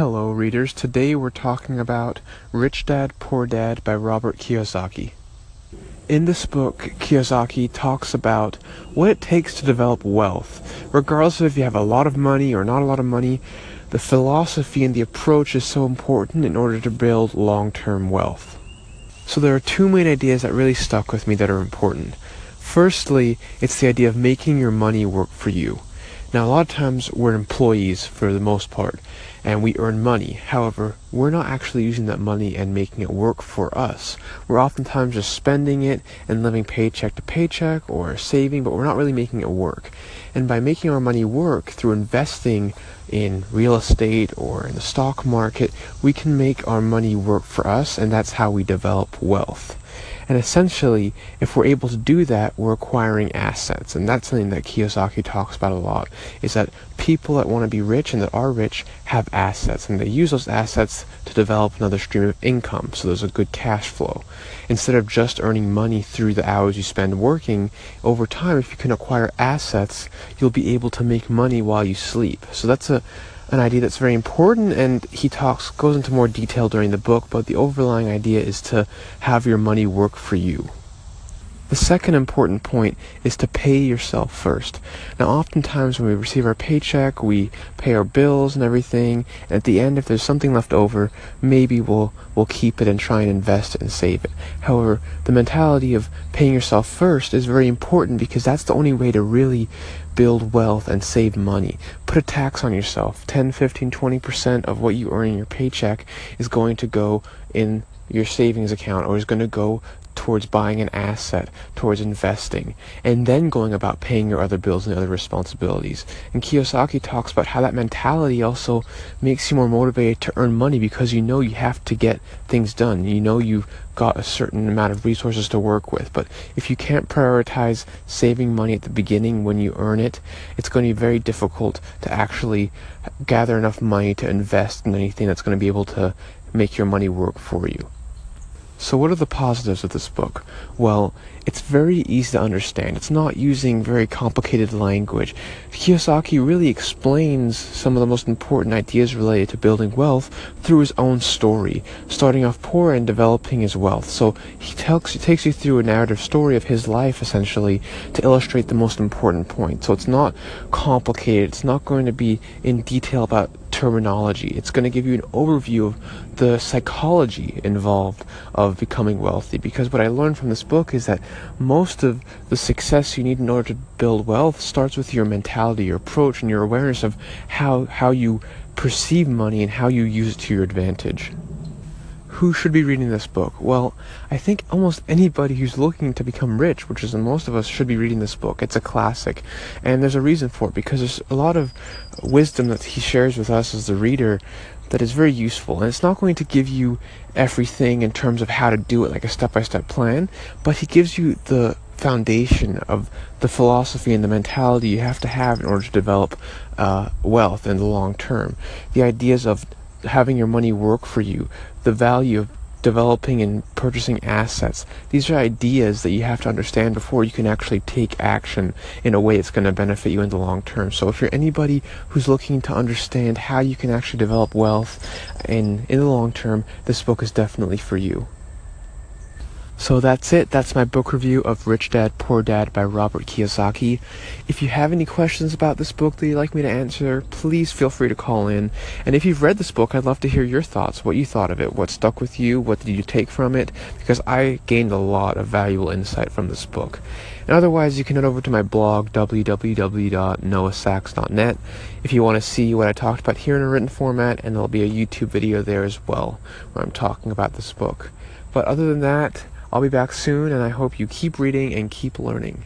Hello, readers. Today we're talking about Rich Dad Poor Dad by Robert Kiyosaki. In this book, Kiyosaki talks about what it takes to develop wealth. Regardless of if you have a lot of money or not a lot of money, the philosophy and the approach is so important in order to build long term wealth. So, there are two main ideas that really stuck with me that are important. Firstly, it's the idea of making your money work for you. Now, a lot of times we're employees for the most part, and we earn money. However, we're not actually using that money and making it work for us. We're oftentimes just spending it and living paycheck to paycheck or saving, but we're not really making it work. And by making our money work through investing in real estate or in the stock market, we can make our money work for us, and that's how we develop wealth. And essentially, if we're able to do that, we're acquiring assets. And that's something that Kiyosaki talks about a lot, is that people that want to be rich and that are rich have assets. And they use those assets to develop another stream of income. So there's a good cash flow. Instead of just earning money through the hours you spend working, over time, if you can acquire assets, you'll be able to make money while you sleep. So that's a an idea that's very important and he talks goes into more detail during the book but the overlying idea is to have your money work for you the second important point is to pay yourself first. Now, oftentimes when we receive our paycheck, we pay our bills and everything, and at the end, if there's something left over, maybe we'll, we'll keep it and try and invest it and save it. However, the mentality of paying yourself first is very important because that's the only way to really build wealth and save money. Put a tax on yourself. 10, 15, 20% of what you earn in your paycheck is going to go in your savings account or is going to go towards buying an asset, towards investing, and then going about paying your other bills and other responsibilities. And Kiyosaki talks about how that mentality also makes you more motivated to earn money because you know you have to get things done. You know you've got a certain amount of resources to work with. But if you can't prioritize saving money at the beginning when you earn it, it's going to be very difficult to actually gather enough money to invest in anything that's going to be able to make your money work for you. So, what are the positives of this book? Well, it's very easy to understand. It's not using very complicated language. Kiyosaki really explains some of the most important ideas related to building wealth through his own story, starting off poor and developing his wealth. So, he tells, takes you through a narrative story of his life, essentially, to illustrate the most important point. So, it's not complicated, it's not going to be in detail about terminology. It's going to give you an overview of the psychology involved of becoming wealthy. Because what I learned from this book is that most of the success you need in order to build wealth starts with your mentality, your approach, and your awareness of how, how you perceive money and how you use it to your advantage who should be reading this book? Well, I think almost anybody who's looking to become rich, which is most of us, should be reading this book. It's a classic. And there's a reason for it because there's a lot of wisdom that he shares with us as the reader that is very useful. And it's not going to give you everything in terms of how to do it, like a step by step plan, but he gives you the foundation of the philosophy and the mentality you have to have in order to develop uh, wealth in the long term. The ideas of having your money work for you, the value of developing and purchasing assets. These are ideas that you have to understand before you can actually take action in a way that's going to benefit you in the long term. So if you're anybody who's looking to understand how you can actually develop wealth in in the long term, this book is definitely for you. So that's it. That's my book review of Rich Dad Poor Dad by Robert Kiyosaki. If you have any questions about this book that you'd like me to answer, please feel free to call in. And if you've read this book, I'd love to hear your thoughts, what you thought of it, what stuck with you, what did you take from it, because I gained a lot of valuable insight from this book. And otherwise, you can head over to my blog, www.noahsachs.net, if you want to see what I talked about here in a written format, and there'll be a YouTube video there as well, where I'm talking about this book. But other than that, I'll be back soon, and I hope you keep reading and keep learning.